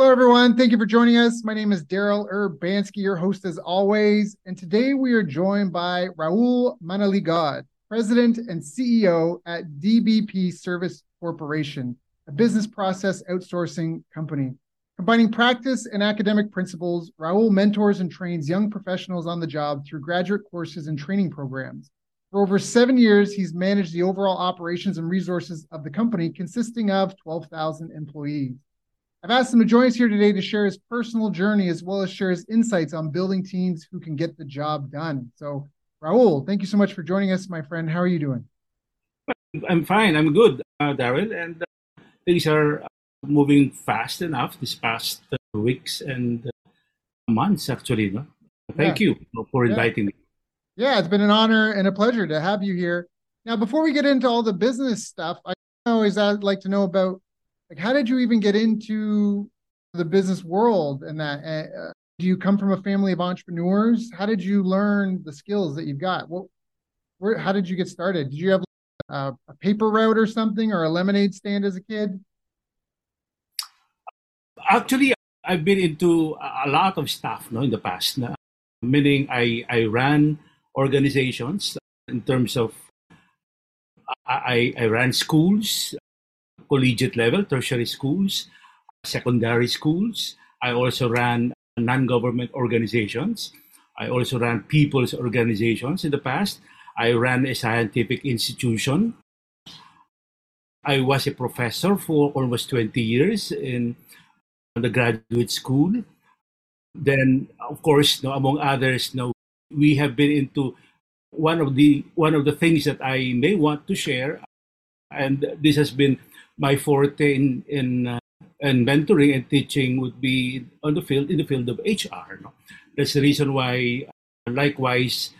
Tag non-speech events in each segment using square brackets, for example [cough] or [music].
Hello, everyone. Thank you for joining us. My name is Daryl Urbanski, your host as always. And today we are joined by Raul Manaligod, President and CEO at DBP Service Corporation, a business process outsourcing company. Combining practice and academic principles, Raul mentors and trains young professionals on the job through graduate courses and training programs. For over seven years, he's managed the overall operations and resources of the company, consisting of 12,000 employees. I've asked him to join us here today to share his personal journey as well as share his insights on building teams who can get the job done. So, Raul, thank you so much for joining us, my friend. How are you doing? I'm fine. I'm good, uh, Daryl. And uh, things are moving fast enough this past uh, weeks and uh, months, actually. No? Thank yeah. you for inviting yeah. me. Yeah, it's been an honor and a pleasure to have you here. Now, before we get into all the business stuff, I always I'd like to know about like how did you even get into the business world and that uh, do you come from a family of entrepreneurs? How did you learn the skills that you've got? What where how did you get started? Did you have a, a paper route or something or a lemonade stand as a kid? Actually i've been into a lot of stuff no in the past meaning i i ran organizations in terms of I, I ran schools collegiate level, tertiary schools, secondary schools. I also ran non-government organizations. I also ran people's organizations in the past. I ran a scientific institution. I was a professor for almost 20 years in the graduate school. Then, of course, no, among others, no, we have been into one of the one of the things that I may want to share, and this has been my forte in in, uh, in mentoring and teaching would be on the field in the field of HR. No? That's the reason why. Likewise,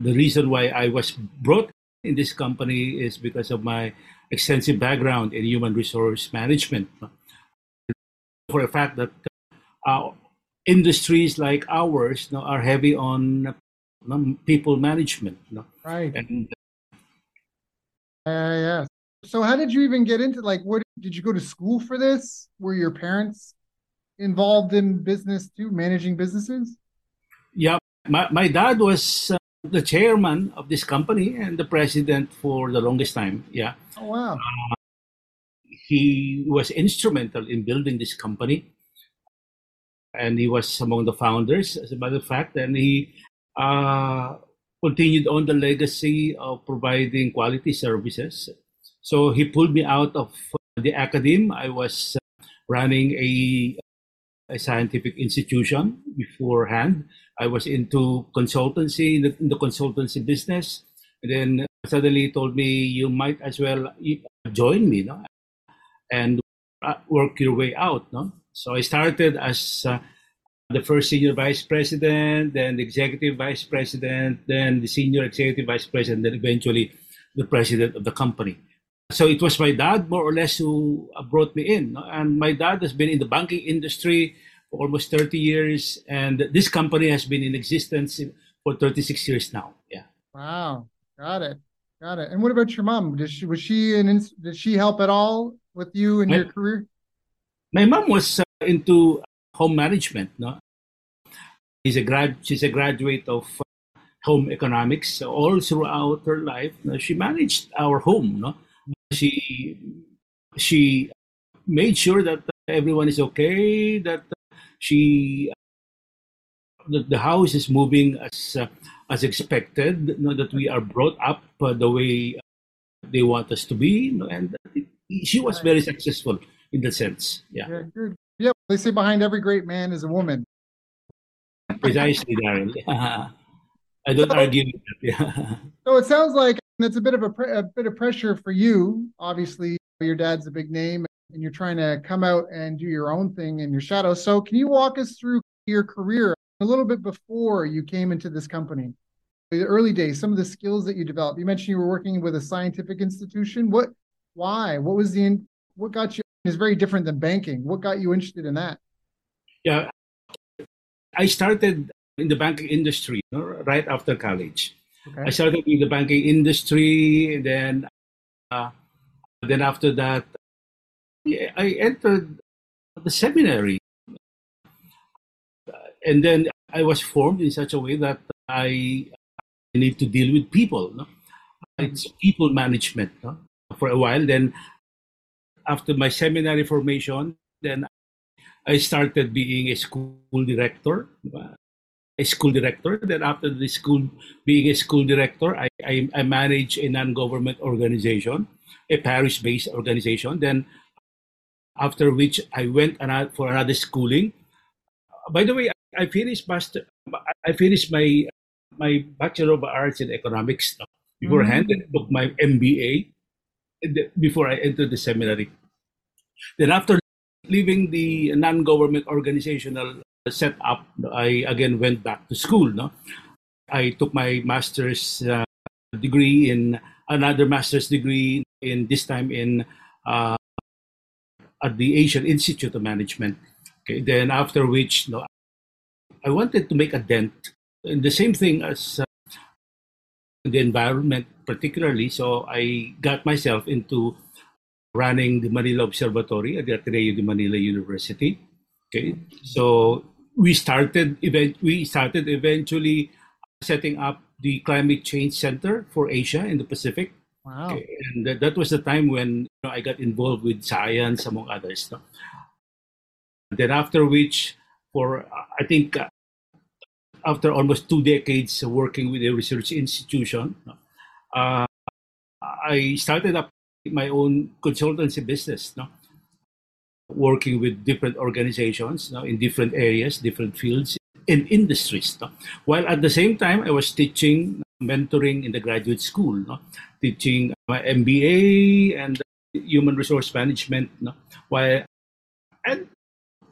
the reason why I was brought in this company is because of my extensive background in human resource management. For a fact that uh, industries like ours no, are heavy on people management. No? Right. And, uh, yeah. So how did you even get into like what did you go to school for this? Were your parents involved in business too, managing businesses? Yeah, my, my dad was uh, the chairman of this company and the president for the longest time. Yeah. Oh wow. Uh, he was instrumental in building this company, and he was among the founders, as a matter of fact, and he uh, continued on the legacy of providing quality services so he pulled me out of the academy. I was uh, running a, a scientific institution beforehand. I was into consultancy, in the, in the consultancy business. And then suddenly told me, you might as well join me no? and uh, work your way out. No? So I started as uh, the first senior vice president, then the executive vice president, then the senior executive vice president, then eventually the president of the company. So it was my dad, more or less, who uh, brought me in. And my dad has been in the banking industry for almost 30 years, and this company has been in existence for 36 years now. Yeah. Wow, got it, got it. And what about your mom? Did she was she an did she help at all with you in my, your career? My mom was uh, into home management. No, she's a grad. She's a graduate of uh, home economics. So all throughout her life, she managed our home. No she she made sure that everyone is okay that she the, the house is moving as uh, as expected you know, that we are brought up uh, the way they want us to be you know, and she was very successful in that sense yeah yeah, yeah they say behind every great man is a woman precisely Daryl. [laughs] i don't so, argue with that yeah. so it sounds like that's a bit of a, a bit of pressure for you. Obviously, your dad's a big name. and you're trying to come out and do your own thing in your shadow. So, can you walk us through your career a little bit before you came into this company? The early days, some of the skills that you developed. You mentioned you were working with a scientific institution. What, why? What was the, what got you? Is very different than banking. What got you interested in that? Yeah, I started in the banking industry right after college. Okay. I started in the banking industry, then uh, then after that, I entered the seminary, and then I was formed in such a way that I need to deal with people. No? It's people management no? for a while. Then, after my seminary formation, then I started being a school director a school director. Then after the school, being a school director, I, I, I manage a non-government organization, a parish-based organization. Then after which I went for another schooling. By the way, I finished master, I finished my my Bachelor of Arts in Economics beforehand, mm-hmm. took my MBA before I entered the seminary. Then after leaving the non-government organizational set up, I again went back to school. No, I took my master's uh, degree in another master's degree in this time in uh, at the Asian Institute of Management. Okay, then after which, no, I wanted to make a dent in the same thing as uh, the environment, particularly. So I got myself into running the Manila Observatory at the Ateneo de Manila University. Okay, so we started event we started eventually setting up the climate change center for Asia in the Pacific. Wow! And that, that was the time when you know, I got involved with science, among others. No? Then after which, for I think uh, after almost two decades working with a research institution, uh, I started up my own consultancy business. No? Working with different organizations you know, in different areas, different fields, and industries. While at the same time, I was teaching, mentoring in the graduate school, teaching my MBA and human resource management. While and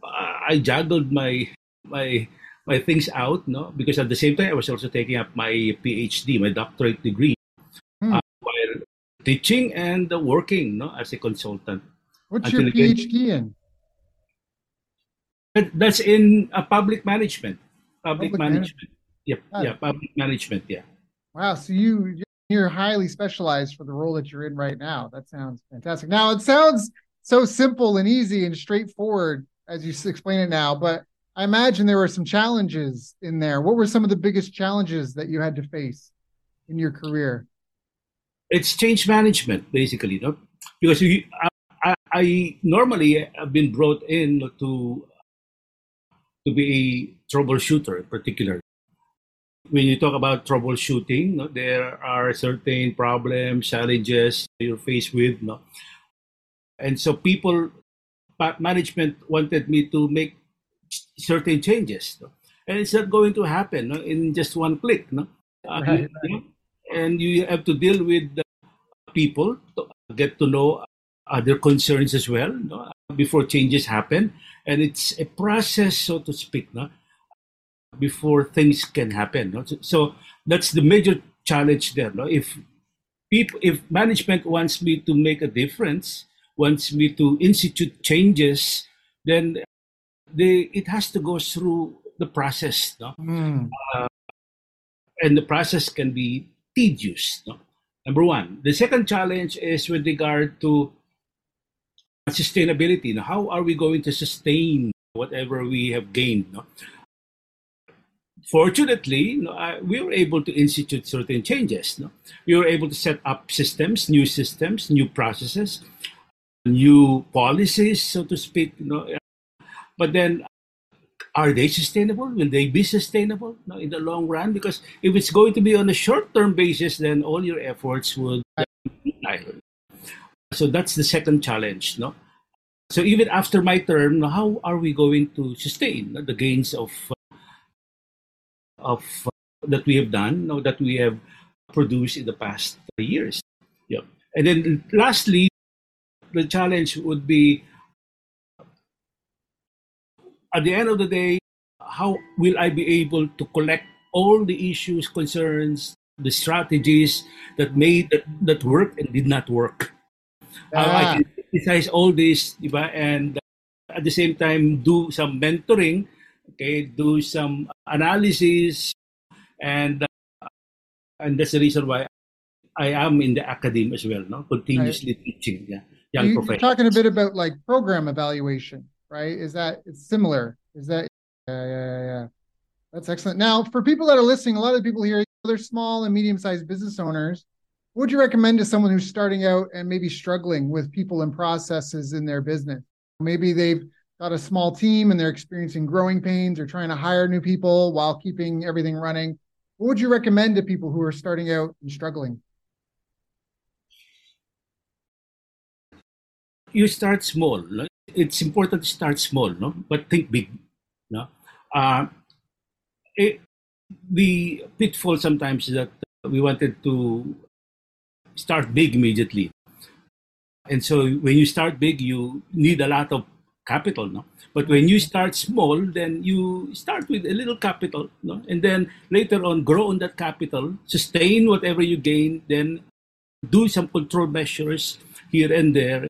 I juggled my my my things out, no, because at the same time I was also taking up my PhD, my doctorate degree, hmm. uh, while teaching and working, no, as a consultant. What's your PhD in? That's in uh, public management. Public, public management. management. Yep. Yeah. Public management. Yeah. Wow. So you you're highly specialized for the role that you're in right now. That sounds fantastic. Now it sounds so simple and easy and straightforward as you explain it now, but I imagine there were some challenges in there. What were some of the biggest challenges that you had to face in your career? It's change management, basically, no? because you, I, normally have been brought in to to be a troubleshooter in particular. When you talk about troubleshooting, no, there are certain problems, challenges you're faced with. No? And so people, management wanted me to make certain changes. No? And it's not going to happen no, in just one click. No? Uh, right, right. And you have to deal with people to get to know other concerns as well no? before changes happen. And it's a process, so to speak, no? before things can happen. No? So that's the major challenge there. No? If people, if management wants me to make a difference, wants me to institute changes, then they, it has to go through the process. No? Mm. Uh, and the process can be tedious. No? Number one. The second challenge is with regard to sustainability. How are we going to sustain whatever we have gained? No? Fortunately, no, we were able to institute certain changes. No? We were able to set up systems, new systems, new processes, new policies, so to speak. No? But then, are they sustainable? Will they be sustainable no, in the long run? Because if it's going to be on a short-term basis, then all your efforts would so that's the second challenge, no? So even after my term, how are we going to sustain the gains of of uh, that we have done, no, that we have produced in the past years? Yeah. And then lastly, the challenge would be at the end of the day, how will I be able to collect all the issues, concerns, the strategies that made that, that worked and did not work? Ah. Uh, I can synthesize all this, diba? and uh, at the same time do some mentoring, okay, do some analysis, and uh, and that's the reason why I am in the academy as well, no, continuously right. teaching, yeah, young you, You're talking a bit about like program evaluation right? Is that it's similar? Is that yeah, yeah, yeah. That's excellent. Now, for people that are listening, a lot of the people here, they're small and medium-sized business owners. What would you recommend to someone who's starting out and maybe struggling with people and processes in their business? Maybe they've got a small team and they're experiencing growing pains or trying to hire new people while keeping everything running. What would you recommend to people who are starting out and struggling? You start small it's important to start small, no? But think big, no? Uh, it, the pitfall sometimes is that we wanted to start big immediately. And so when you start big, you need a lot of capital, no? But when you start small, then you start with a little capital, no? And then later on, grow on that capital, sustain whatever you gain, then do some control measures here and there,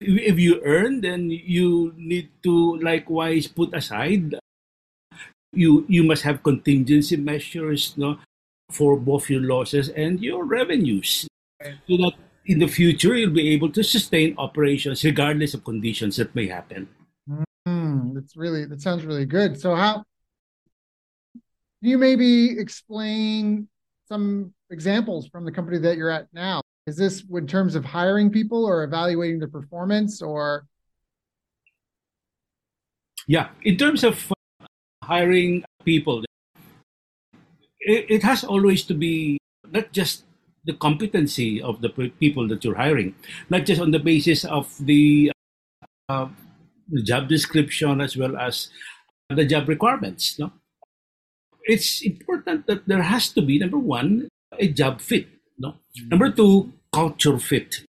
if you earn, then you need to likewise put aside. You you must have contingency measures, no, for both your losses and your revenues, so that in the future you'll be able to sustain operations regardless of conditions that may happen. Mm, that's really that sounds really good. So how can you maybe explain some examples from the company that you're at now? Is this in terms of hiring people or evaluating the performance or? Yeah, in terms of uh, hiring people, it, it has always to be not just the competency of the people that you're hiring, not just on the basis of the, uh, the job description as well as the job requirements. No? It's important that there has to be, number one, a job fit. No? Mm-hmm. Number two, culture fit.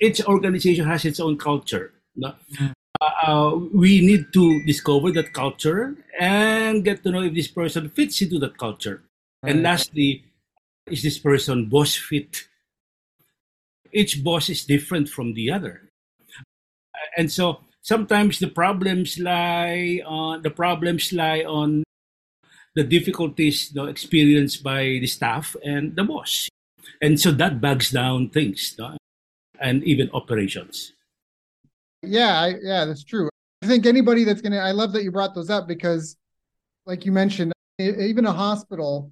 Each organization has its own culture. No? Mm-hmm. Uh, we need to discover that culture and get to know if this person fits into that culture. Right. And lastly, is this person boss fit? Each boss is different from the other. And so sometimes the problems lie on the problems lie on the difficulties you know, experienced by the staff and the boss. And so that bags down things no? and even operations. Yeah, I, yeah, that's true. I think anybody that's going to, I love that you brought those up because, like you mentioned, even a hospital,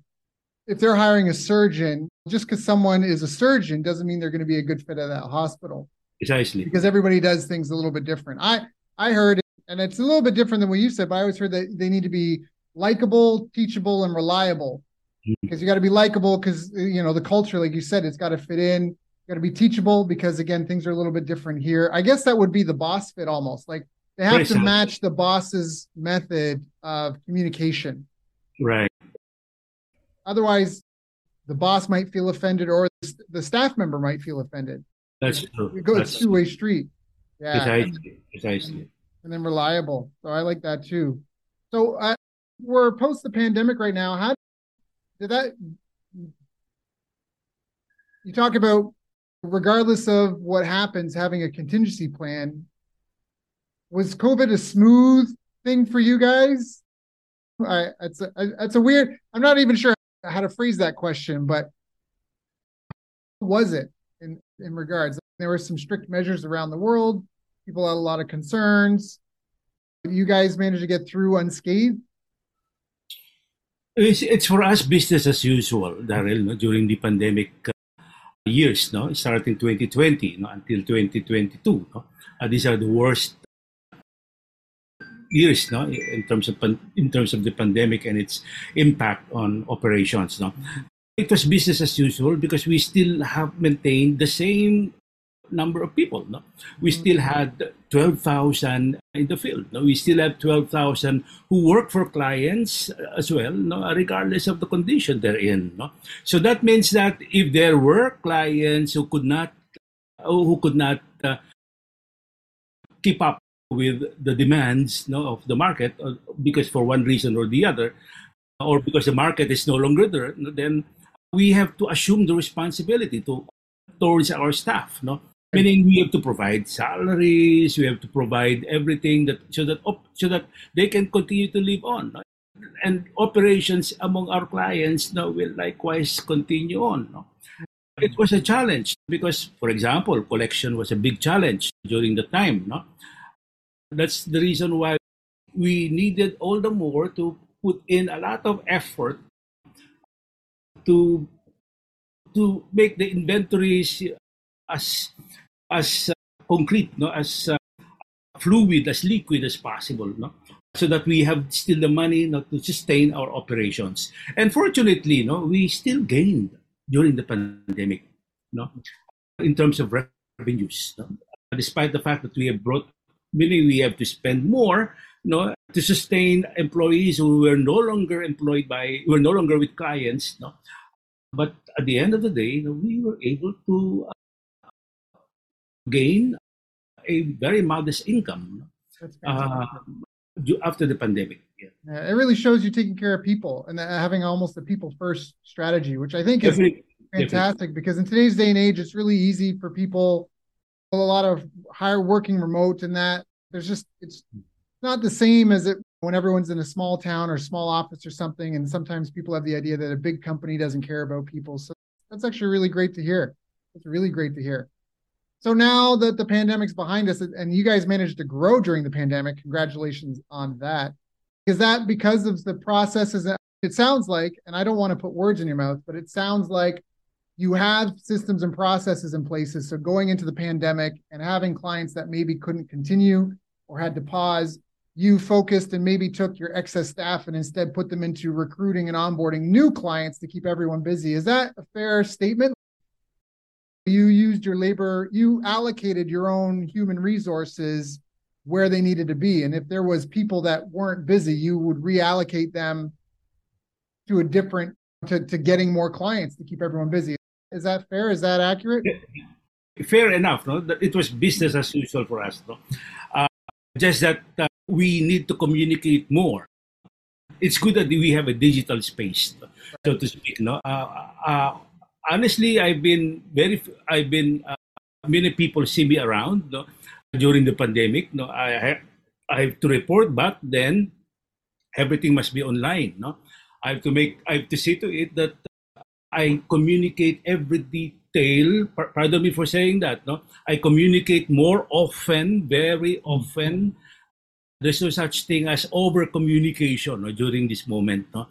if they're hiring a surgeon, just because someone is a surgeon doesn't mean they're going to be a good fit at that hospital. Precisely. Because everybody does things a little bit different. I I heard, and it's a little bit different than what you said, but I always heard that they need to be likable, teachable, and reliable. Because mm-hmm. you got to be likable, because you know the culture, like you said, it's got to fit in. Got to be teachable, because again, things are a little bit different here. I guess that would be the boss fit almost. Like they have to match the boss's method of communication. Right. Otherwise, the boss might feel offended, or the staff member might feel offended. That's true. It goes That's two way street. Yeah. Precisely. Precisely. And then reliable. So I like that too. So uh, we're post the pandemic right now. How did that? You talk about regardless of what happens, having a contingency plan. Was COVID a smooth thing for you guys? I, it's a, a weird. I'm not even sure how to phrase that question, but was it in in regards? There were some strict measures around the world. People had a lot of concerns. You guys managed to get through unscathed. It's, it's for us business as usual, Daryl, during the pandemic uh, years, no, starting 2020 no, until 2022. No? Uh, these are the worst years, no, in terms of in terms of the pandemic and its impact on operations. No, it was business as usual because we still have maintained the same number of people. No? We still had 12,000 in the field. No? We still have 12,000 who work for clients as well, no? regardless of the condition they're in. No? So that means that if there were clients who could not who could not uh, keep up with the demands no, of the market uh, because for one reason or the other, or because the market is no longer there, then we have to assume the responsibility to towards our staff. No, meaning we have to provide salaries, we have to provide everything that so that so that they can continue to live on. No? And operations among our clients now will likewise continue on. No? It was a challenge because, for example, collection was a big challenge during the time. No? That's the reason why we needed all the more to put in a lot of effort to to make the inventories as as uh, concrete, no, as uh, fluid, as liquid as possible, no, so that we have still the money not to sustain our operations. And fortunately, no, we still gained during the pandemic, no, in terms of revenues, no? despite the fact that we have brought meaning we have to spend more know, to sustain employees who were no longer employed by, were no longer with clients. No? But at the end of the day, know, we were able to gain a very modest income uh, after the pandemic. Yeah. yeah. it really shows you taking care of people and having almost a people first strategy, which I think is Definitely. fantastic Definitely. because in today's day and age, it's really easy for people a lot of higher working remote and that there's just it's not the same as it when everyone's in a small town or small office or something and sometimes people have the idea that a big company doesn't care about people so that's actually really great to hear it's really great to hear so now that the pandemic's behind us and you guys managed to grow during the pandemic congratulations on that is that because of the processes it sounds like and i don't want to put words in your mouth but it sounds like you have systems and processes in places. So going into the pandemic and having clients that maybe couldn't continue or had to pause, you focused and maybe took your excess staff and instead put them into recruiting and onboarding new clients to keep everyone busy. Is that a fair statement? You used your labor, you allocated your own human resources where they needed to be. And if there was people that weren't busy, you would reallocate them to a different to, to getting more clients to keep everyone busy. Is that fair? Is that accurate? Fair enough. No, it was business as usual for us. No, uh, just that uh, we need to communicate more. It's good that we have a digital space, so to speak. No, uh, uh, honestly, I've been very. I've been. Uh, many people see me around no, during the pandemic. No, I have, I have to report back. Then everything must be online. No, I have to make. I have to see to it that I communicate every detail. Pardon me for saying that. No, I communicate more often, very often. There's no such thing as over communication no, during this moment. No,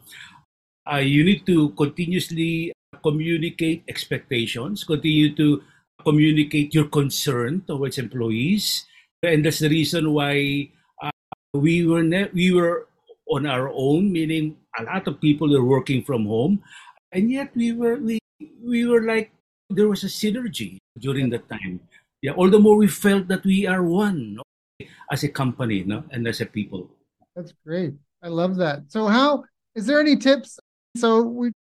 uh, you need to continuously communicate expectations, continue to communicate your concern towards employees, and that's the reason why uh, we were ne- we were on our own, meaning a lot of people are working from home and yet we were we we were like there was a synergy during that time. Yeah, all the more we felt that we are one no? as a company, no, and as a people. That's great. I love that. So, how is there any tips? So, we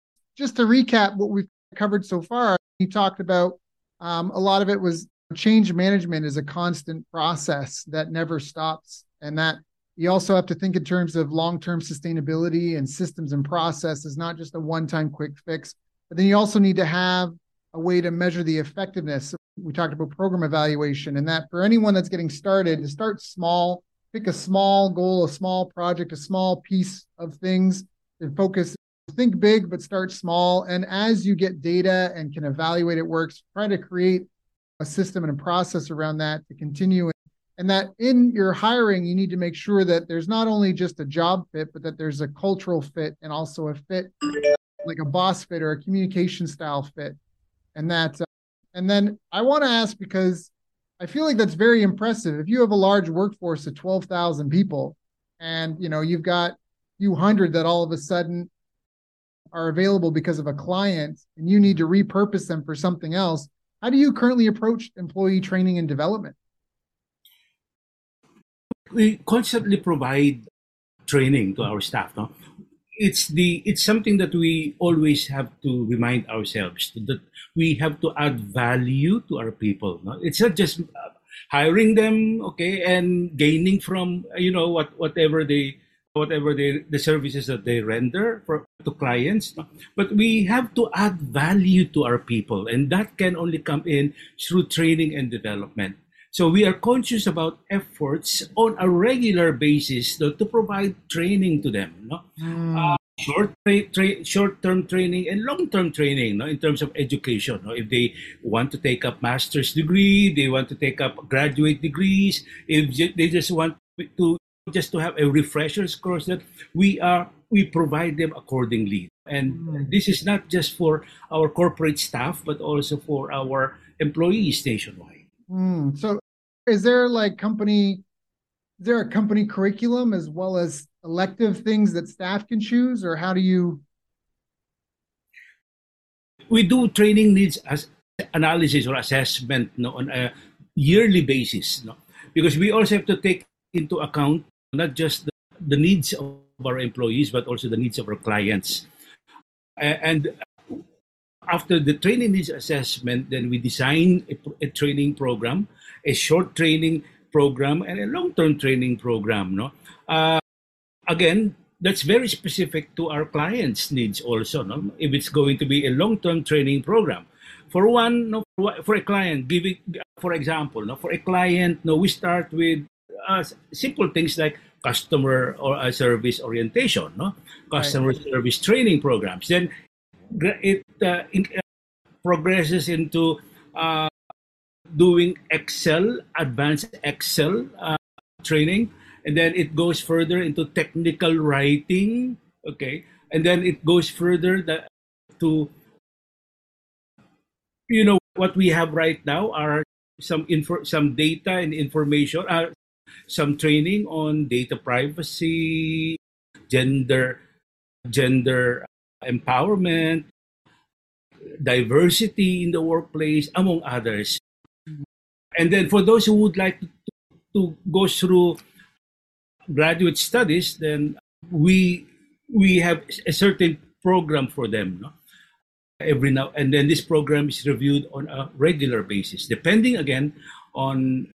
just to recap what we've covered so far. You talked about um, a lot of it was change management is a constant process that never stops, and that you also have to think in terms of long-term sustainability and systems and processes, not just a one-time quick fix. But then you also need to have a way to measure the effectiveness. We talked about program evaluation, and that for anyone that's getting started, to start small, pick a small goal, a small project, a small piece of things, and focus. Think big, but start small. And as you get data and can evaluate it works, try to create a system and a process around that to continue. And that in your hiring you need to make sure that there's not only just a job fit but that there's a cultural fit and also a fit like a boss fit or a communication style fit. And that uh, and then i want to ask because i feel like that's very impressive. If you have a large workforce of 12,000 people and you know you've got a few hundred that all of a sudden are available because of a client and you need to repurpose them for something else how do you currently approach employee training and development we constantly provide training to our staff. No? it's the it's something that we always have to remind ourselves that we have to add value to our people. No? It's not just uh, hiring them, okay, and gaining from you know what whatever they whatever they, the services that they render for to clients but we have to add value to our people and that can only come in through training and development so we are conscious about efforts on a regular basis to, to provide training to them no? Mm. Uh, short tra- tra- short-term training and long-term training no, in terms of education no? if they want to take up master's degree they want to take up graduate degrees if they just want to just to have a refreshers course that we are we provide them accordingly and mm. this is not just for our corporate staff but also for our employees nationwide mm. so is there like company is there a company curriculum as well as elective things that staff can choose or how do you we do training needs as analysis or assessment no, on a yearly basis no? because we also have to take into account not just the, the needs of our employees, but also the needs of our clients. And after the training needs assessment, then we design a, a training program, a short training program, and a long-term training program. No, uh, again, that's very specific to our clients' needs. Also, no, if it's going to be a long-term training program, for one, no, for a client, giving, for example, no, for a client, no, we start with uh, simple things like customer or uh, service orientation, no, customer right. service training programs. Then it, uh, in, uh, progresses into uh, doing Excel, advanced Excel uh, training, and then it goes further into technical writing. Okay, and then it goes further that, to you know what we have right now are some info, some data and information, uh, some training on data privacy, gender, gender uh, empowerment, diversity in the workplace, among others. And then for those who would like to, to go through graduate studies, then we we have a certain program for them. No? Every now and then, this program is reviewed on a regular basis, depending again on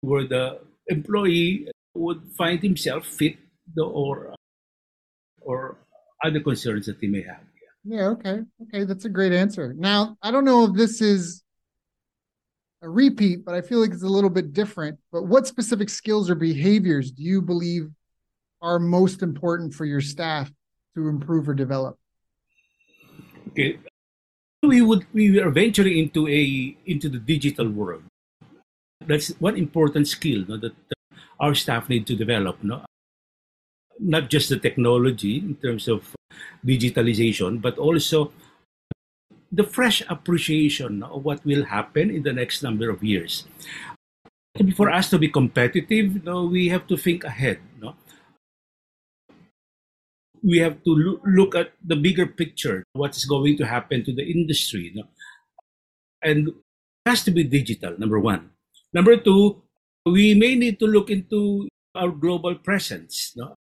where the employee would find himself fit the, or or other concerns that he may have. Yeah. yeah, okay. Okay, that's a great answer. Now, I don't know if this is a repeat, but I feel like it's a little bit different. But what specific skills or behaviors do you believe are most important for your staff to improve or develop? Okay. We would we are venturing into a into the digital world that's one important skill no, that our staff need to develop. No? Not just the technology in terms of digitalization, but also the fresh appreciation of what will happen in the next number of years. For us to be competitive, we have to think ahead. We have to lo- look at the bigger picture, what's going to happen to the industry. And it has to be digital, number one. Number two, we may need to look into our global presence no?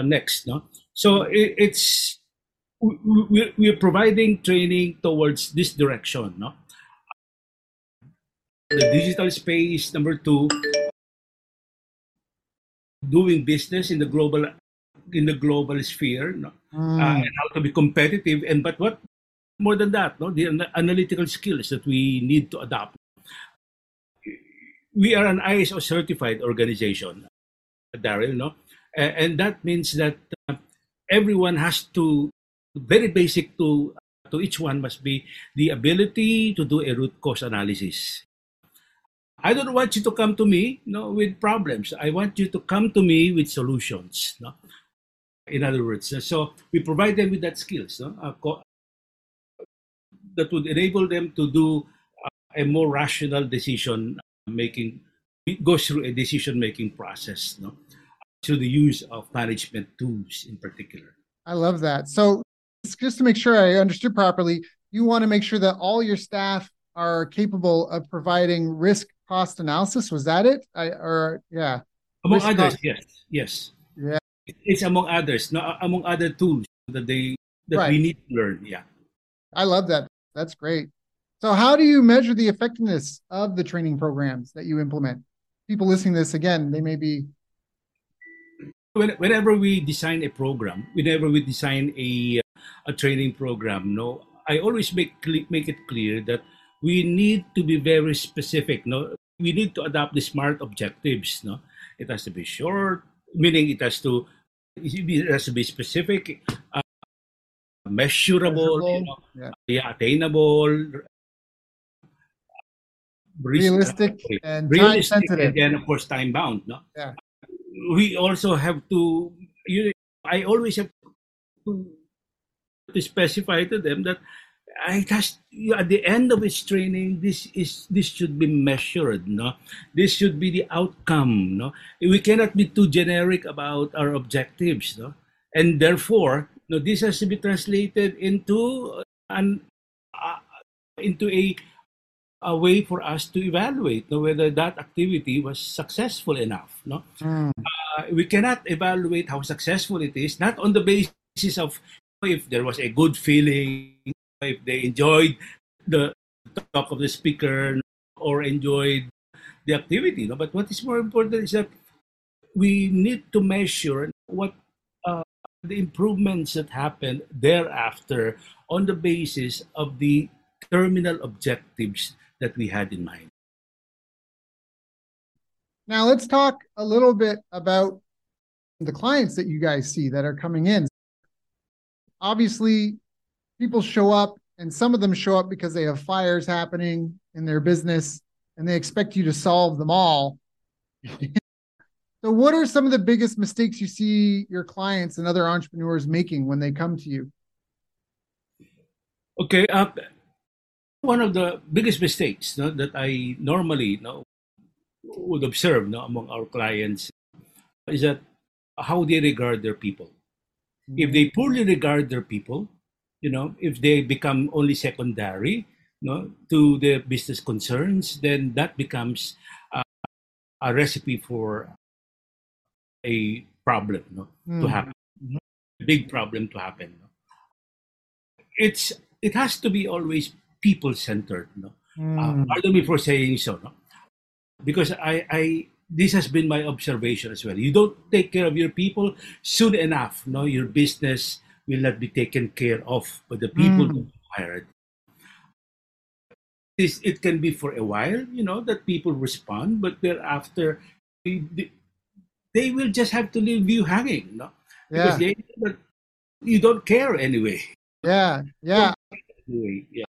next. No? So it, it's we, we're providing training towards this direction. No? The digital space, number two, doing business in the global in the global sphere no? Mm. Uh, and how to be competitive and but what more than that no the analytical skills that we need to adopt we are an ISO certified organization, Daryl, no? And that means that uh, everyone has to, very basic to, to each one must be the ability to do a root cause analysis. I don't want you to come to me no, with problems. I want you to come to me with solutions. No? In other words, so we provide them with that skills no? Uh, that would enable them to do uh, a more rational decision making goes through a decision making process no through the use of management tools in particular i love that so just to make sure i understood properly you want to make sure that all your staff are capable of providing risk cost analysis was that it I, or yeah among risk others cost. yes yes yeah it's among others no among other tools that they that Right. we need to learn. Yeah. I love that. That's great. So, how do you measure the effectiveness of the training programs that you implement? People listening to this again, they may be when, whenever we design a program, whenever we design a a training program, no, I always make make it clear that we need to be very specific. No, we need to adopt the SMART objectives. No, it has to be short, meaning it has to it has to be specific, uh, measurable, you know, yeah. yeah, attainable, realistic and time sensitive. and then of course time bound no? Yeah. we also have to you i always have to, to specify to them that I has at the end of its training this is this should be measured no? This should be the outcome no? We cannot be too generic about our objectives no? And therefore no this has to be translated into an uh, into a a way for us to evaluate no, whether that activity was successful enough no? Mm, uh, we cannot evaluate how successful it is not on the basis of if there was a good feeling if they enjoyed the talk of the speaker or enjoyed the activity no? But what is more important is that we need to measure what uh, the improvements that happen thereafter on the basis of the terminal objectives that we had in mind Now, let's talk a little bit about the clients that you guys see that are coming in. Obviously, people show up, and some of them show up because they have fires happening in their business and they expect you to solve them all. [laughs] so, what are some of the biggest mistakes you see your clients and other entrepreneurs making when they come to you? Okay, uh, one of the biggest mistakes no, that I normally no, would observe no, among our clients is that how they regard their people. If they poorly regard their people, you know, if they become only secondary no, to their business concerns, then that becomes uh, a recipe for a problem no, to Mm, happen, a big problem to happen. It's it has to be always people centered. No? Uh, mm, pardon me for saying so, no? Because I, I, this has been my observation as well. You don't take care of your people soon enough, no, your business will not be taken care of by the people Mm. who you hired. This it can be for a while, you know, that people respond, but thereafter, they, will just have to leave you hanging, no, because they you don't care anyway. yeah, yeah. [laughs] Anyway, yeah.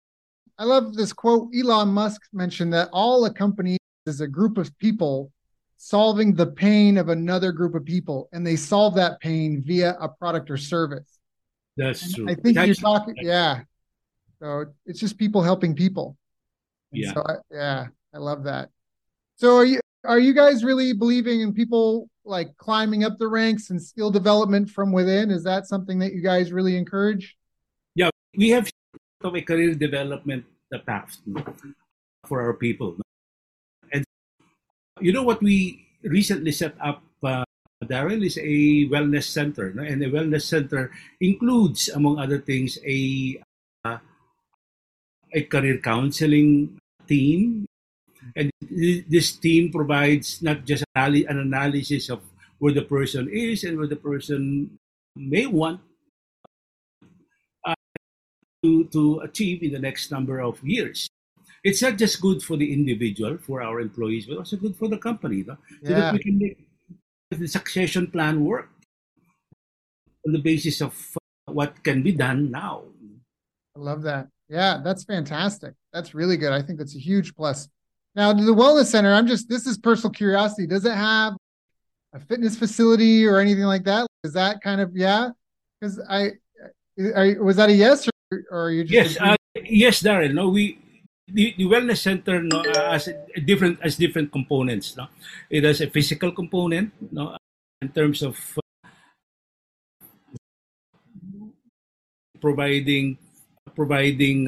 I love this quote. Elon Musk mentioned that all a company is a group of people solving the pain of another group of people, and they solve that pain via a product or service. That's And true. I think you're That's- talking, yeah. So it's just people helping people. And Yeah. So I, yeah, I love that. So are you are you guys really believing in people like climbing up the ranks and skill development from within? Is that something that you guys really encourage? Yeah, we have of a career development path for our people. And you know what we recently set up, uh, Daryl, is a wellness center. No? And a wellness center includes, among other things, a uh, a career counseling team. And th- this team provides not just an analysis of where the person is and where the person may want to, to achieve in the next number of years. It's not just good for the individual, for our employees, but also good for the company, no? so Yeah. that we can make the succession plan work on the basis of what can be done now. I love that. Yeah, that's fantastic. That's really good. I think that's a huge plus. Now, the wellness center, I'm just this is personal curiosity. Does it have a fitness facility or anything like that? Is that kind of yeah? Because I are, was that a yes or, or are you just Yes, uh, yes, Daryl. No, we the, the wellness center no, uh, has a different as different components. No, it has a physical component. No, in terms of uh, providing providing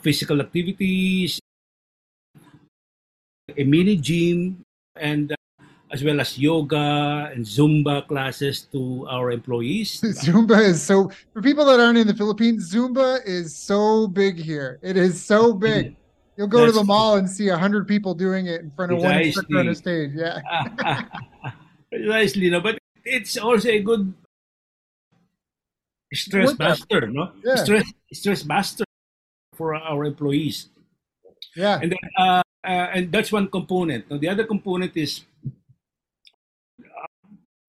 physical activities, a mini gym, and uh, as well as yoga and Zumba classes to our employees. [laughs] Zumba is so for people that aren't in the Philippines. Zumba is so big here. It is so big. You'll go That's to the mall and see a hundred people doing it in front of one instructor on a stage. Yeah, [laughs] precisely. No, but it's also a good stress buster. No, yeah. stress stress buster for our employees. Yeah, and then, uh, uh, and that's one component. Now, the other component is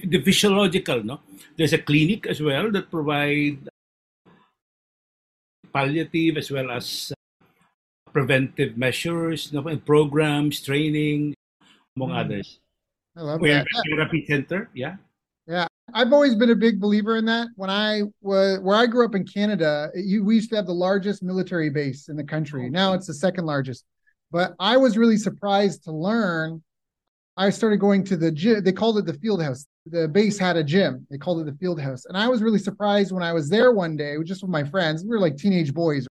the physiological. No, there's a clinic as well that provide palliative as well as uh, preventive measures, no, programs, training, among mm. others. I love we that. Have a therapy center. Yeah. Yeah, I've always been a big believer in that. When I was where I grew up in Canada, you, we used to have the largest military base in the country. Now it's the second largest. But I was really surprised to learn. I started going to the gym. They called it the field house the base had a gym. They called it the field house. And I was really surprised when I was there one day, just with my friends. We were like teenage boys.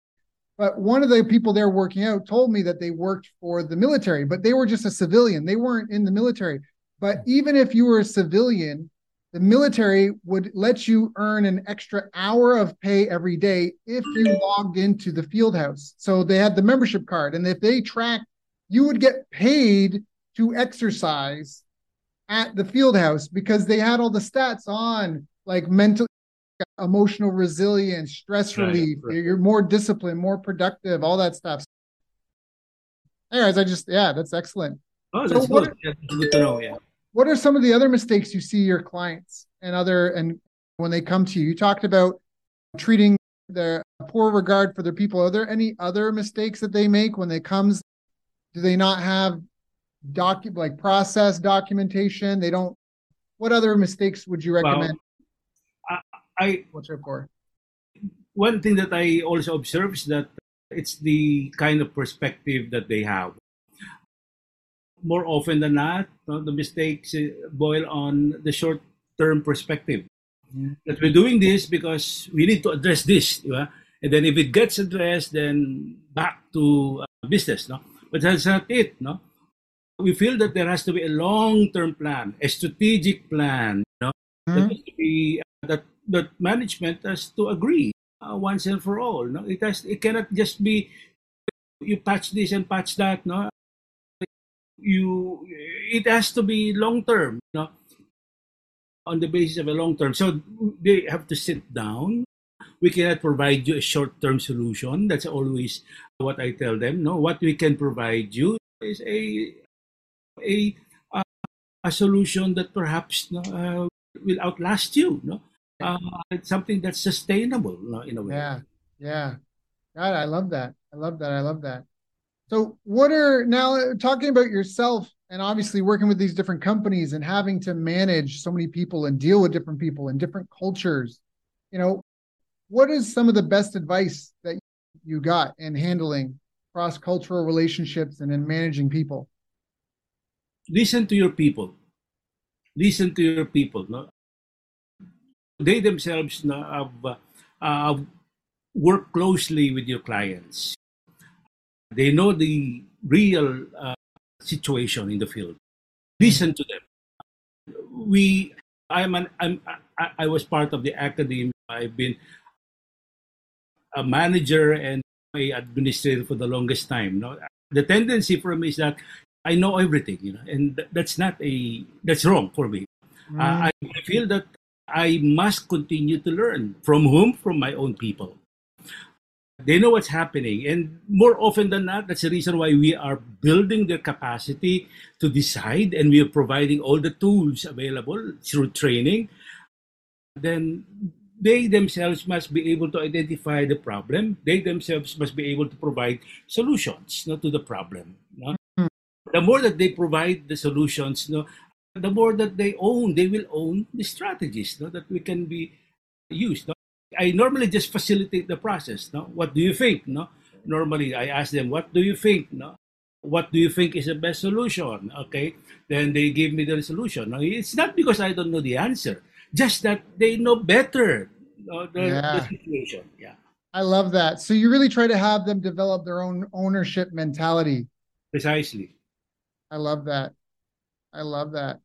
But one of the people there working out told me that they worked for the military, but they were just a civilian. They weren't in the military. But even if you were a civilian, the military would let you earn an extra hour of pay every day if you logged into the field house. So they had the membership card. And if they tracked, you would get paid to exercise at the field house because they had all the stats on like mental emotional resilience stress right, relief right. you're more disciplined more productive all that stuff. Anyways i just yeah that's excellent. Oh that's so good. Are, know yeah. what are some of the other mistakes you see your clients and other and when they come to you? You talked about treating their poor regard for their people. Are there any other mistakes that they make when they comes do they not have doc like process documentation. They don't what other mistakes would you recommend? Well, I, I what's your for one thing that i also observe is that it's the kind of perspective that they have. More often than not the mistakes eh, boil on the short term perspective. Yeah. that we're doing this because we need to address this right? and then if it gets addressed then back to uh, business no? But that's not it no we feel that there has to be a long-term plan, a strategic plan, you know, mm-hmm. that, be, uh, that, that management has to agree uh, once and for all. No? It has it cannot just be you patch this and patch that. No, you it has to be long term. You know, on the basis of a long term. So they have to sit down. We cannot provide you a short term solution. That's always what I tell them. No, what we can provide you is a a uh, a solution that perhaps uh, will outlast you. No, uh, it's something that's sustainable no, in a way. Yeah, yeah. God, I love that. I love that. I love that. So, what are now talking about yourself and obviously working with these different companies and having to manage so many people and deal with different people and different cultures? You know, what is some of the best advice that you got in handling cross cultural relationships and in managing people? Listen to your people. Listen to your people. No? They themselves no, have, uh, work closely with your clients. They know the real uh, situation in the field. Listen to them. We, I'm an, I'm, I, I was part of the academy. I've been a manager and a administrator for the longest time. No? The tendency for me is that I know everything, you know, and that's not a that's wrong for me. Mm. Uh, I, I feel that I must continue to learn from whom? From my own people. They know what's happening, and more often than not, that's the reason why we are building their capacity to decide, and we are providing all the tools available through training. Then they themselves must be able to identify the problem. They themselves must be able to provide solutions not to the problem. The more that they provide the solutions, no, the more that they own, they will own the strategies no, that we can be used. No? I normally just facilitate the process. No? What do you think? No? Normally, I ask them, what do you think? No? What do you think is the best solution? Okay, then they give me the solution. No? It's not because I don't know the answer, just that they know better no, the, yeah. the situation. Yeah. I love that. So you really try to have them develop their own ownership mentality. Precisely. I love that. I love that.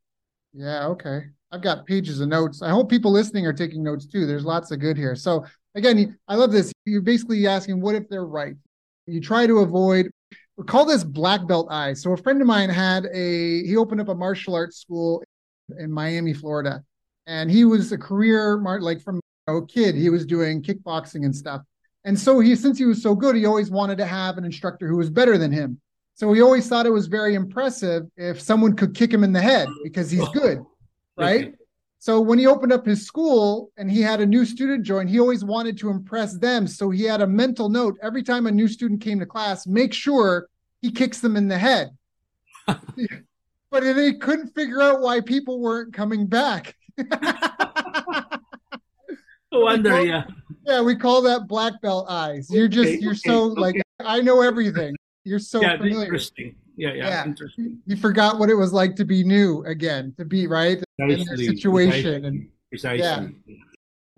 Yeah, okay. I've got pages of notes. I hope people listening are taking notes too. There's lots of good here. So again, I love this. You're basically asking, what if they're right? You try to avoid. We call this black belt eyes. So a friend of mine had a. He opened up a martial arts school in Miami, Florida, and he was a career like from a kid. He was doing kickboxing and stuff. And so he, since he was so good, he always wanted to have an instructor who was better than him. So he always thought it was very impressive if someone could kick him in the head because he's oh. good, [laughs] right? So when he opened up his school and he had a new student join, he always wanted to impress them. So he had a mental note every time a new student came to class, make sure he kicks them in the head. [laughs] but he couldn't figure out why people weren't coming back. [laughs] no wonder, yeah. Yeah, we call that black belt eyes. You're just okay, you're okay, so okay. like I know everything. You're so yeah, familiar. Interesting. Yeah, yeah, yeah. Interesting. You forgot what it was like to be new again, to be right precisely, in their situation, precisely, and precisely. yeah,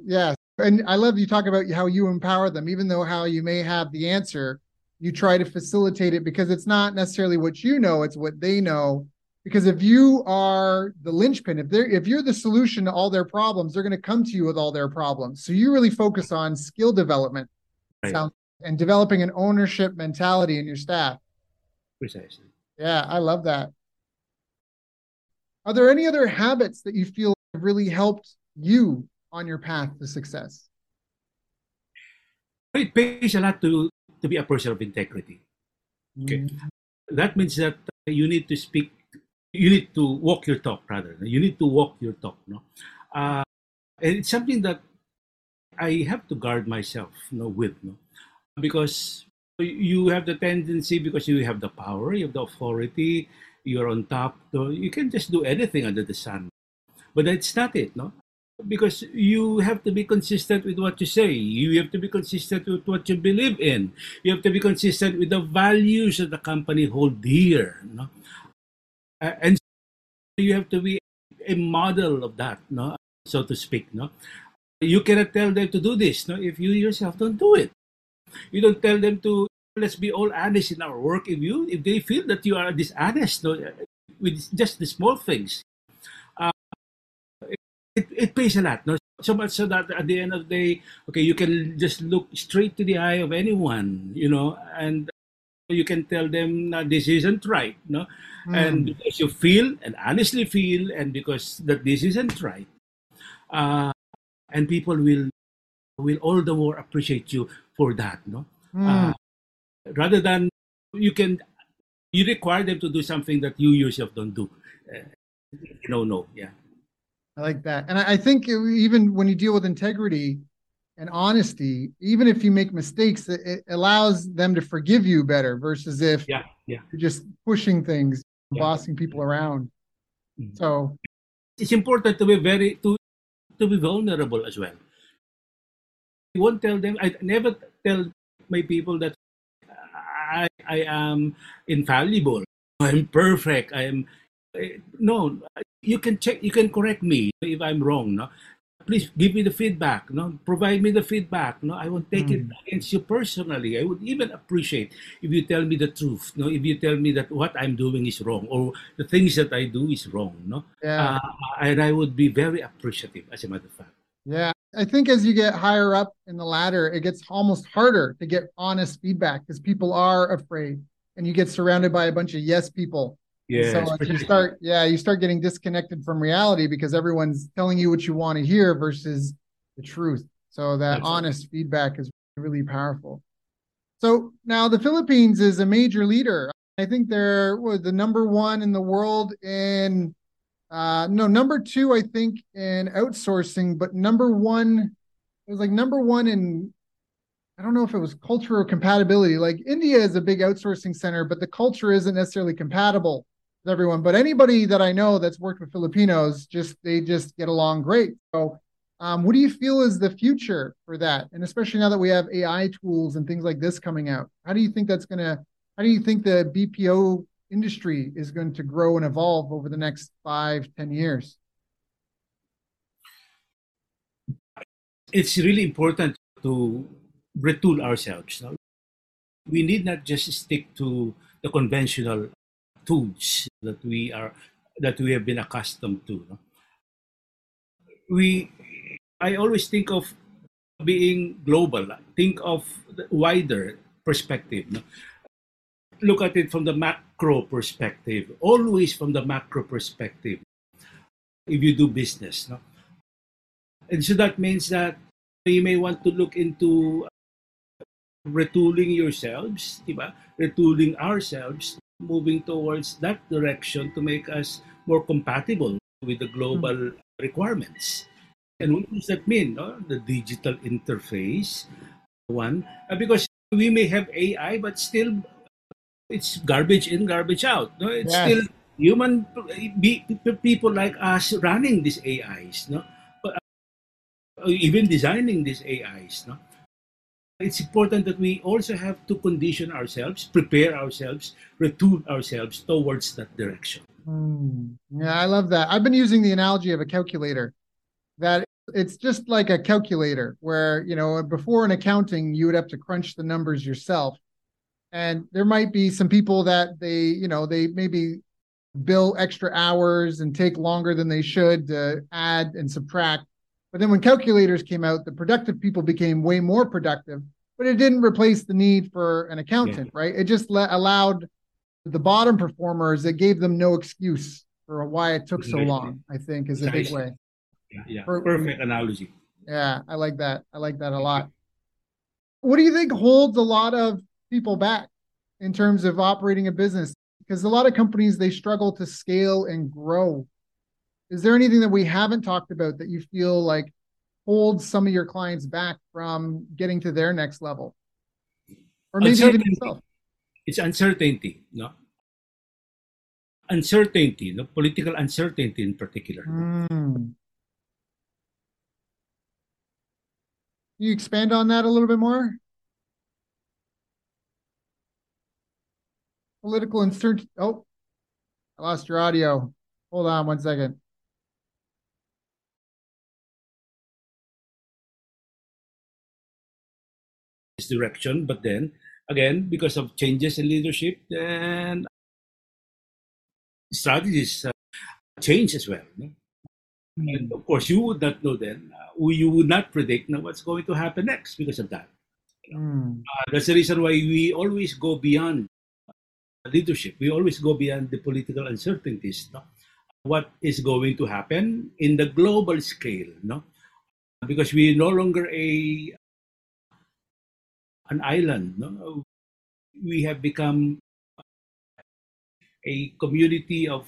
yeah. And I love you talk about how you empower them, even though how you may have the answer, you try to facilitate it because it's not necessarily what you know; it's what they know. Because if you are the linchpin, if they're if you're the solution to all their problems, they're going to come to you with all their problems. So you really focus on skill development. Right. Sounds and developing an ownership mentality in your staff. Precisely. Yeah, I love that. Are there any other habits that you feel have really helped you on your path to success? It pays a lot to, to be a person of integrity. Okay. Mm. That means that you need to speak, you need to walk your talk, rather. You need to walk your talk. No? Uh, and it's something that I have to guard myself you know, with. No? Because you have the tendency because you have the power, you have the authority, you're on top. So you can just do anything under the sun. But that's not it, no? Because you have to be consistent with what you say. You have to be consistent with what you believe in. You have to be consistent with the values that the company hold dear, no? and you have to be a model of that, no? So to speak, no? You cannot tell them to do this, no? If you yourself don't do it. You don't tell them to let's be all honest in our work. If you if they feel that you are dishonest no, with just the small things, uh, it, it pays a lot. No? So much so that at the end of the day, okay, you can just look straight to the eye of anyone, you know, and you can tell them that this isn't right, no, mm. and because you feel and honestly feel, and because that this isn't right, uh, and people will will all the more appreciate you for that no? Mm. uh, rather than you can you require them to do something that you yourself don't do. Uh, no no yeah. I like that. And I, I think even when you deal with integrity and honesty even if you make mistakes it, it allows them to forgive you better versus if yeah yeah. you're just pushing things yeah. bossing people around. Mm-hmm. so it's important to be very to to be vulnerable as well won't tell them. I never tell my people that I, I am infallible. I'm perfect. I am. Eh, no, you can check. You can correct me if I'm wrong. No, please give me the feedback. No, provide me the feedback. No, I won't take mm. it hmm. against you personally. I would even appreciate if you tell me the truth. No, if you tell me that what I'm doing is wrong or the things that I do is wrong. No, yeah. Uh, and I would be very appreciative. As a matter of fact. Yeah, I think as you get higher up in the ladder, it gets almost harder to get honest feedback because people are afraid, and you get surrounded by a bunch of yes people. Yeah. So you start, yeah, you start getting disconnected from reality because everyone's telling you what you want to hear versus the truth. So that honest feedback is really powerful. So now the Philippines is a major leader. I think they're the number one in the world in uh, no, number two, I think, in outsourcing, but number one, it was like number one in, I don't know if it was culture or compatibility. Like India is a big outsourcing center, but the culture isn't necessarily compatible with everyone. But anybody that I know that's worked with Filipinos, just they just get along great. So, um, what do you feel is the future for that? And especially now that we have AI tools and things like this coming out, how do you think that's gonna? How do you think the BPO industry is going to grow and evolve over the next five, ten years? It's really important to retool ourselves. We need not just stick to the conventional tools that we are that we have been accustomed to. No? We, I always think of being global. Think of the wider perspective. No? Look at it from the macro perspective. Always from the macro perspective. If you do business, no? and so that means that you may want to look into retooling yourselves, diba? retooling ourselves, moving towards that direction to make us more compatible with the global mm-hmm. requirements. And what does that mean? No? The digital interface, one, uh, because we may have AI, but still it's garbage in, garbage out. No? It's yes. still human be, people like us running these AIs, no? But, uh, even designing these AIs. No? It's important that we also have to condition ourselves, prepare ourselves, retool ourselves towards that direction. Mm. Yeah, I love that. I've been using the analogy of a calculator that it's just like a calculator where, you know, before in accounting, you would have to crunch the numbers yourself. And there might be some people that they, you know, they maybe bill extra hours and take longer than they should to add and subtract. But then when calculators came out, the productive people became way more productive, but it didn't replace the need for an accountant, yeah. right? It just let, allowed the bottom performers, it gave them no excuse for why it took so long, I think is a big way. Yeah, yeah. perfect analogy. Yeah, I like that. I like that a lot. What do you think holds a lot of people back in terms of operating a business? Because a lot of companies they struggle to scale and grow is there anything that we haven't talked about that you feel like holds some of your clients back from getting to their next level? Or maybe even yourself? It's uncertainty, no? Uncertainty, no? Political uncertainty in particular. Mm. Can you expand on that a little bit more? Political uncertainty. Oh, I lost your audio. Hold on one second. direction. But then again, because of changes in leadership, then strategies uh, change as well. No? And of course, you would not know then. Uh, you would not predict now what's going to happen next because of that. Mm. Uh, that's the reason why we always go beyond leadership. We always go beyond the political uncertainties. No? What is going to happen in the global scale? No, because we are no longer a an island. No? We have become a community of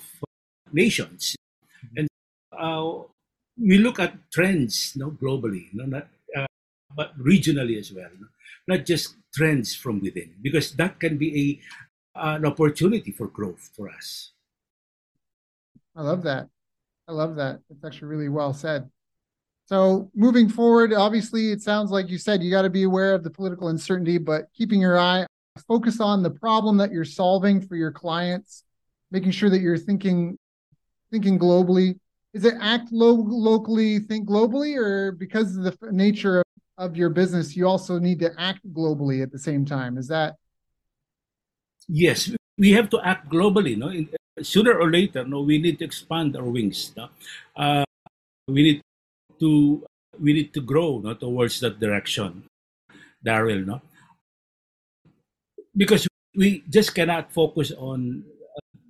nations, mm-hmm. and uh, we look at trends, no, globally, no, not, uh, but regionally as well, no? not just trends from within, because that can be a an opportunity for growth for us. I love that. I love that. It's actually really well said. So moving forward, obviously, it sounds like you said you got to be aware of the political uncertainty, but keeping your eye focus on the problem that you're solving for your clients, making sure that you're thinking thinking globally. Is it act lo- locally, think globally, or because of the nature of, of your business, you also need to act globally at the same time? Is that? Yes, we have to act globally. No, sooner or later, no, we need to expand our wings. No? Uh, we need to we need to grow no, towards that direction, Daryl. No, because we just cannot focus on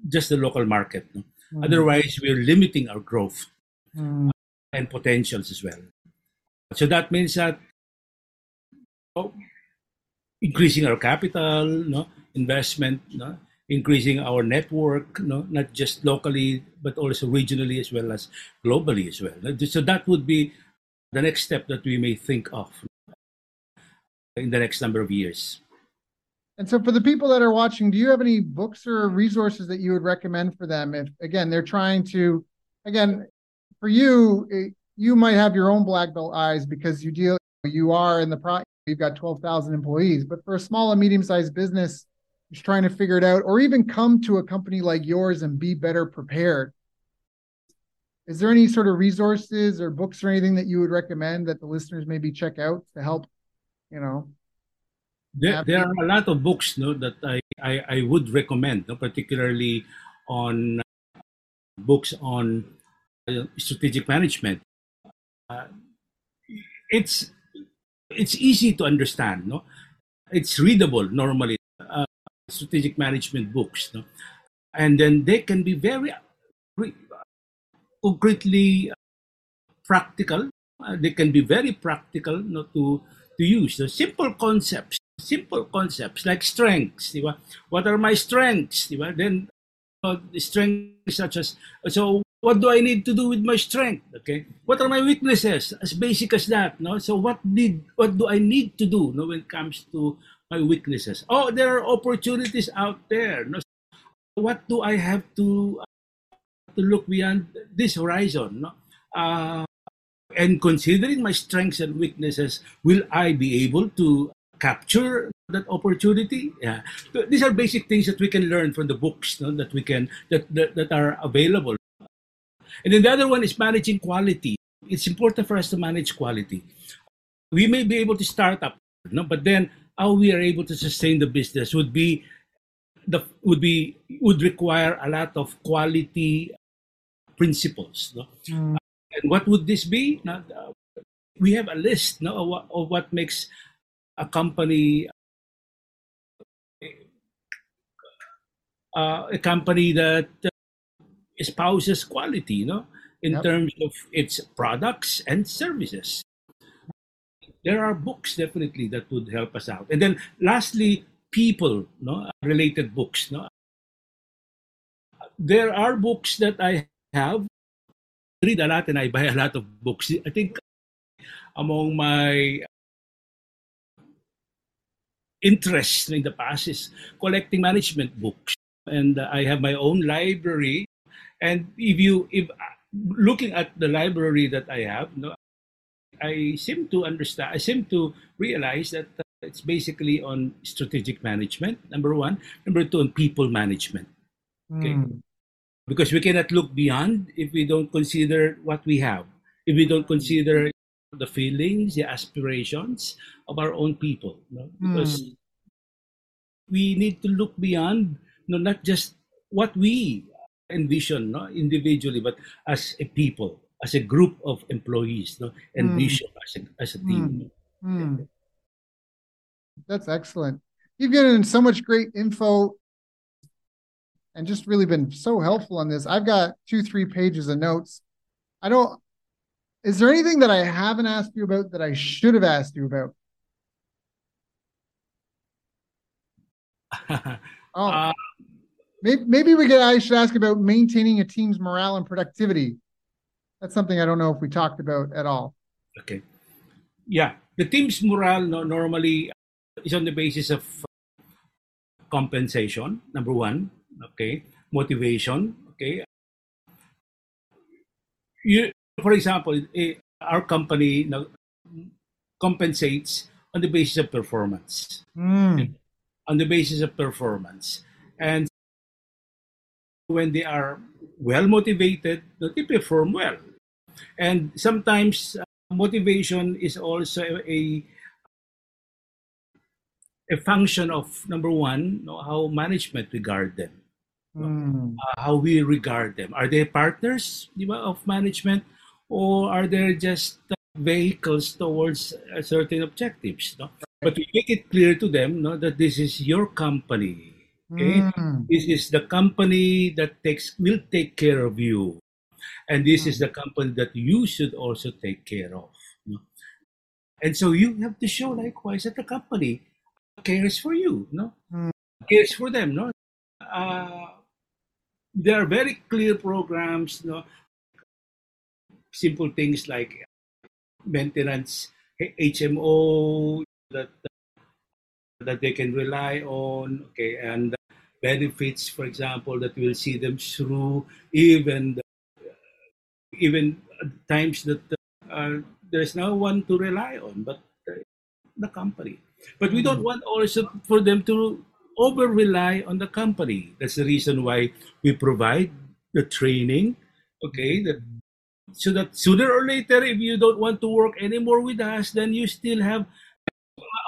just the local market. No? Mm. Otherwise, we're limiting our growth mm. and potentials as well. So that means that oh, increasing our capital, no investment, no, increasing our network, no, not just locally, but also regionally as well as globally as well. So that would be the next step that we may think of in the next number of years. And so, for the people that are watching, do you have any books or resources that you would recommend for them? If again they're trying to, again, for you, eh, you might have your own black belt eyes because you deal, you are in the pro, you've got twelve thousand employees. But for a small and medium sized business, who's trying to figure it out, or even come to a company like yours and be better prepared. Is there any sort of resources or books or anything that you would recommend that the listeners maybe check out to help, you know? There, there are a lot of books no, that I, I, I would recommend, no, particularly on books on uh, strategic management. Uh, it's it's easy to understand, no? It's readable normally. Uh, strategic management books, no? and then they can be very concretely practical. Uh, they can be very practical no, to to use. The simple concepts, simple concepts like strengths. Diba? What are my strengths? Diba? Then uh, strengths such as so. What do I need to do with my strength? Okay. What are my weaknesses? As basic as that. No. So what did what do I need to do? No, when it comes to my weaknesses. Oh, there are opportunities out there. No. What do I have to uh, to look beyond this horizon? No. Uh, and considering my strengths and weaknesses, will I be able to capture that opportunity? Yeah, so these are basic things that we can learn from the books no, that we can that, that that are available. And then the other one is managing quality. It's important for us to manage quality. We may be able to start up, no, but then how we are able to sustain the business would be the would be would require a lot of quality principles. No? Mm. And what would this be? Now, we have a list no, of, what, of what makes a company uh, a company that uh, espouses quality, you know, in yep. terms of its products and services. There are books definitely that would help us out. And then lastly, people, no, related books, no. There are books that I have read a lot and I buy a lot of books. I think among my interests in the past is collecting management books. And I have my own library. And if you, if looking at the library that I have, no, I seem to understand, I seem to realize that uh, it's basically on strategic management, number one. Number two, on people management. Okay. Mm because we cannot look beyond if we don't consider what we have if we don't consider the feelings the aspirations of our own people no? because mm. we need to look beyond no, not just what we envision no, individually but as a people as a group of employees no, envision mm. as, a, as a team mm. that's excellent you've given so much great info and just really been so helpful on this. I've got two, three pages of notes. I don't, is there anything that I haven't asked you about that I should have asked you about? [laughs] oh, uh, maybe, maybe we could, I should ask about maintaining a team's morale and productivity. That's something I don't know if we talked about at all. Okay. Yeah. The team's morale no, normally is on the basis of compensation, number one okay motivation okay you for example eh, our company compensates on the basis of performance mm. on the basis of performance and when they are well motivated that they perform well and sometimes uh, motivation is also a a function of number one how management regard them Mm. Uh, how we regard them. Are they partners of management or are they just uh, vehicles towards uh, certain objectives? No? But we make it clear to them no, that this is your company. Okay? Mm. This is the company that takes will take care of you. And this mm. is the company that you should also take care of. No? And so you have to show likewise that the company cares for you, no? Mm. Cares for them, no? Uh, there are very clear programs, you know, simple things like maintenance, HMO that that they can rely on, okay, and benefits, for example, that we'll see them through even the, even times that uh, there's no one to rely on, but the company. But we don't mm-hmm. want also for them to over rely on the company. That's the reason why we provide the training, okay, that so that sooner or later, if you don't want to work anymore with us, then you still have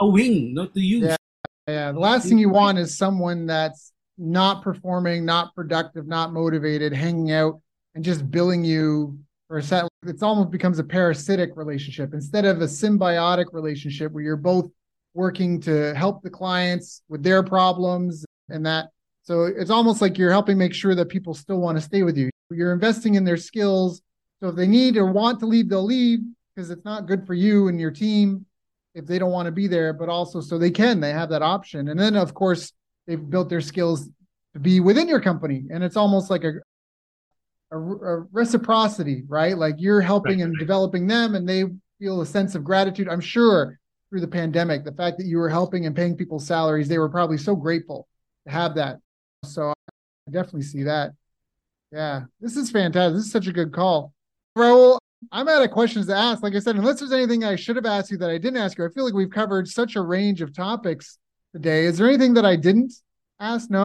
a wing not to use. Yeah, yeah. The last thing you want is someone that's not performing, not productive, not motivated, hanging out and just billing you for a set. It's almost becomes a parasitic relationship instead of a symbiotic relationship where you're both working to help the clients with their problems and that. So it's almost like you're helping make sure that people still want to stay with you. You're investing in their skills. So if they need or want to leave, they'll leave because it's not good for you and your team if they don't want to be there, but also so they can, they have that option. And then, of course, they've built their skills to be within your company. And it's almost like a, a, a reciprocity, right? Like you're helping and developing them and they feel a sense of gratitude. I'm sure through the pandemic, the fact that you were helping and paying people's salaries, they were probably so grateful to have that. So I definitely see that. Yeah, this is fantastic. This is such a good call. Raul, I'm out of questions to ask. Like I said, unless there's anything I should have asked you that I didn't ask you, I feel like we've covered such a range of topics today. Is there anything that I didn't ask? No.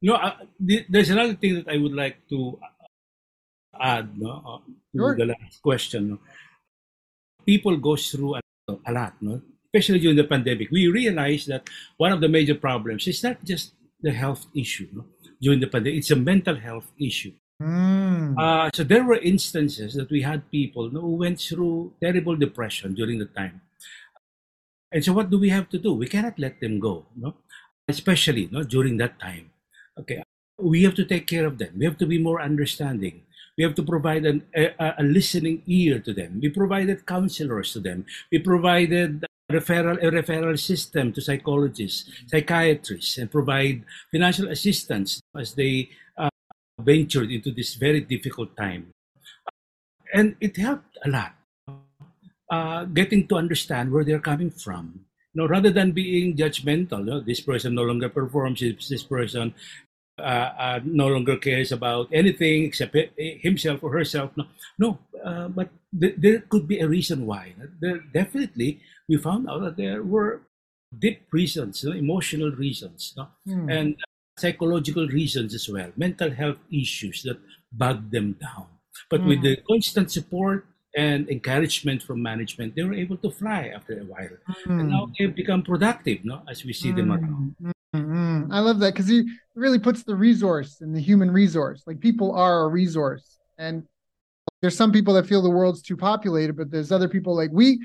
No, uh, there's another thing that I would like to add no, uh, to sure. the last question. People go through a, a lot, no? especially during the pandemic. We realize that one of the major problems is not just the health issue no? during the pandemic; it's a mental health issue. Mm. Uh, so there were instances that we had people who went through terrible depression during the time. And so what do we have to do? We cannot let them go, no? especially no, during that time. Okay, we have to take care of them. We have to be more understanding. We have to provide an, a, a listening ear to them. We provided counselors to them. We provided a referral, a referral system to psychologists, psychiatrists, and provide financial assistance as they uh, ventured into this very difficult time. And it helped a lot, uh, getting to understand where they're coming from. You know, rather than being judgmental, you know, this person no longer performs, this person uh, uh, no longer cares about anything except himself or herself. No, no uh, but th- there could be a reason why. There definitely we found out that there were deep reasons, you know, emotional reasons, no? Hmm. and psychological reasons as well, mental health issues that bug them down. But mm. with hmm. the constant support and encouragement from management, they were able to fly after a while. Mm. And now they've become productive, no, as we see mm. them hmm. around. Mm-hmm. I love that because he really puts the resource in the human resource. Like people are a resource. And there's some people that feel the world's too populated, but there's other people like we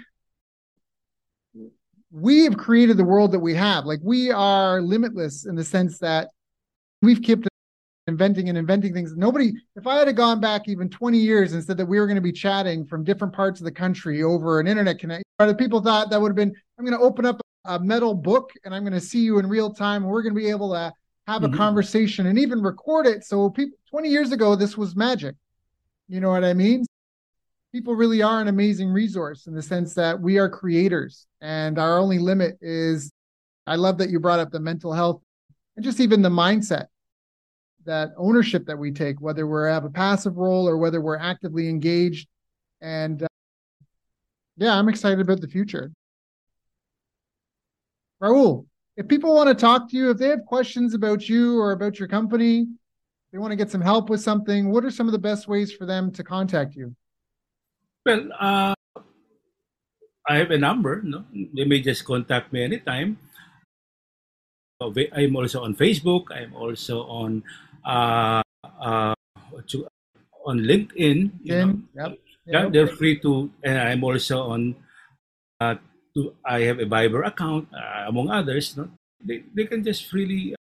we have created the world that we have. Like we are limitless in the sense that we've kept inventing and inventing things. Nobody, if I had gone back even 20 years and said that we were going to be chatting from different parts of the country over an internet connection, people thought that would have been, I'm going to open up a MacBook and I'm going to see you in real time. And we're going to be able to have a mm-hmm. conversation and even record it. So people, 20 years ago, this was magic. You know what I mean? People really are an amazing resource in the sense that we are creators and our only limit is, I love that you brought up the mental health and just even the mindset that ownership that we take whether we have a passive role or whether we're actively engaged and uh, yeah i'm excited about the future raul if people want to talk to you if they have questions about you or about your company they want to get some help with something what are some of the best ways for them to contact you well uh, i have a number no? they may just contact me anytime I'm also on Facebook. I'm also on uh, uh, on LinkedIn. You know, yep. Yep. they're free to, and I'm also on. Uh, to, I have a Viber account, uh, among others. No? They, they can just freely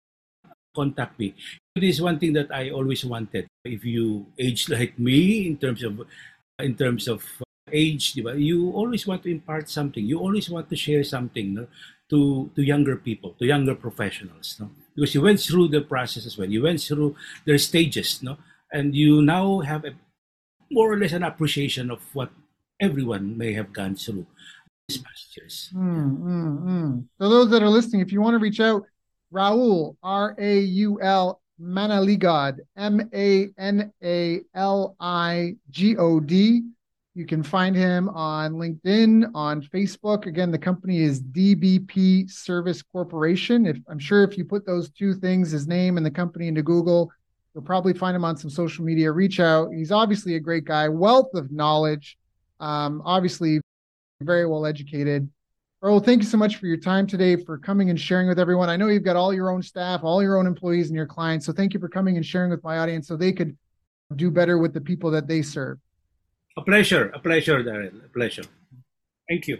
uh, contact me. This is one thing that I always wanted. If you age [laughs] like me, in terms of in terms of age, you always want to impart something. You always want to share something. No? to to younger people, to younger professionals, no? Because you went through the process as well. You went through their stages, no? And you now have a more or less an appreciation of what everyone may have gone through these past years. Mm, mm, mm. So those that are listening, if you want to reach out, Raul R A U L Manaligod M A N A L I G O D you can find him on LinkedIn, on Facebook. Again, the company is DBP Service Corporation. If I'm sure if you put those two things, his name and the company into Google, you'll probably find him on some social media. Reach out. He's obviously a great guy, wealth of knowledge, um, obviously very well educated. Earl, thank you so much for your time today, for coming and sharing with everyone. I know you've got all your own staff, all your own employees, and your clients. So thank you for coming and sharing with my audience so they could do better with the people that they serve. A pleasure, a pleasure, Daryl, a pleasure. Thank you.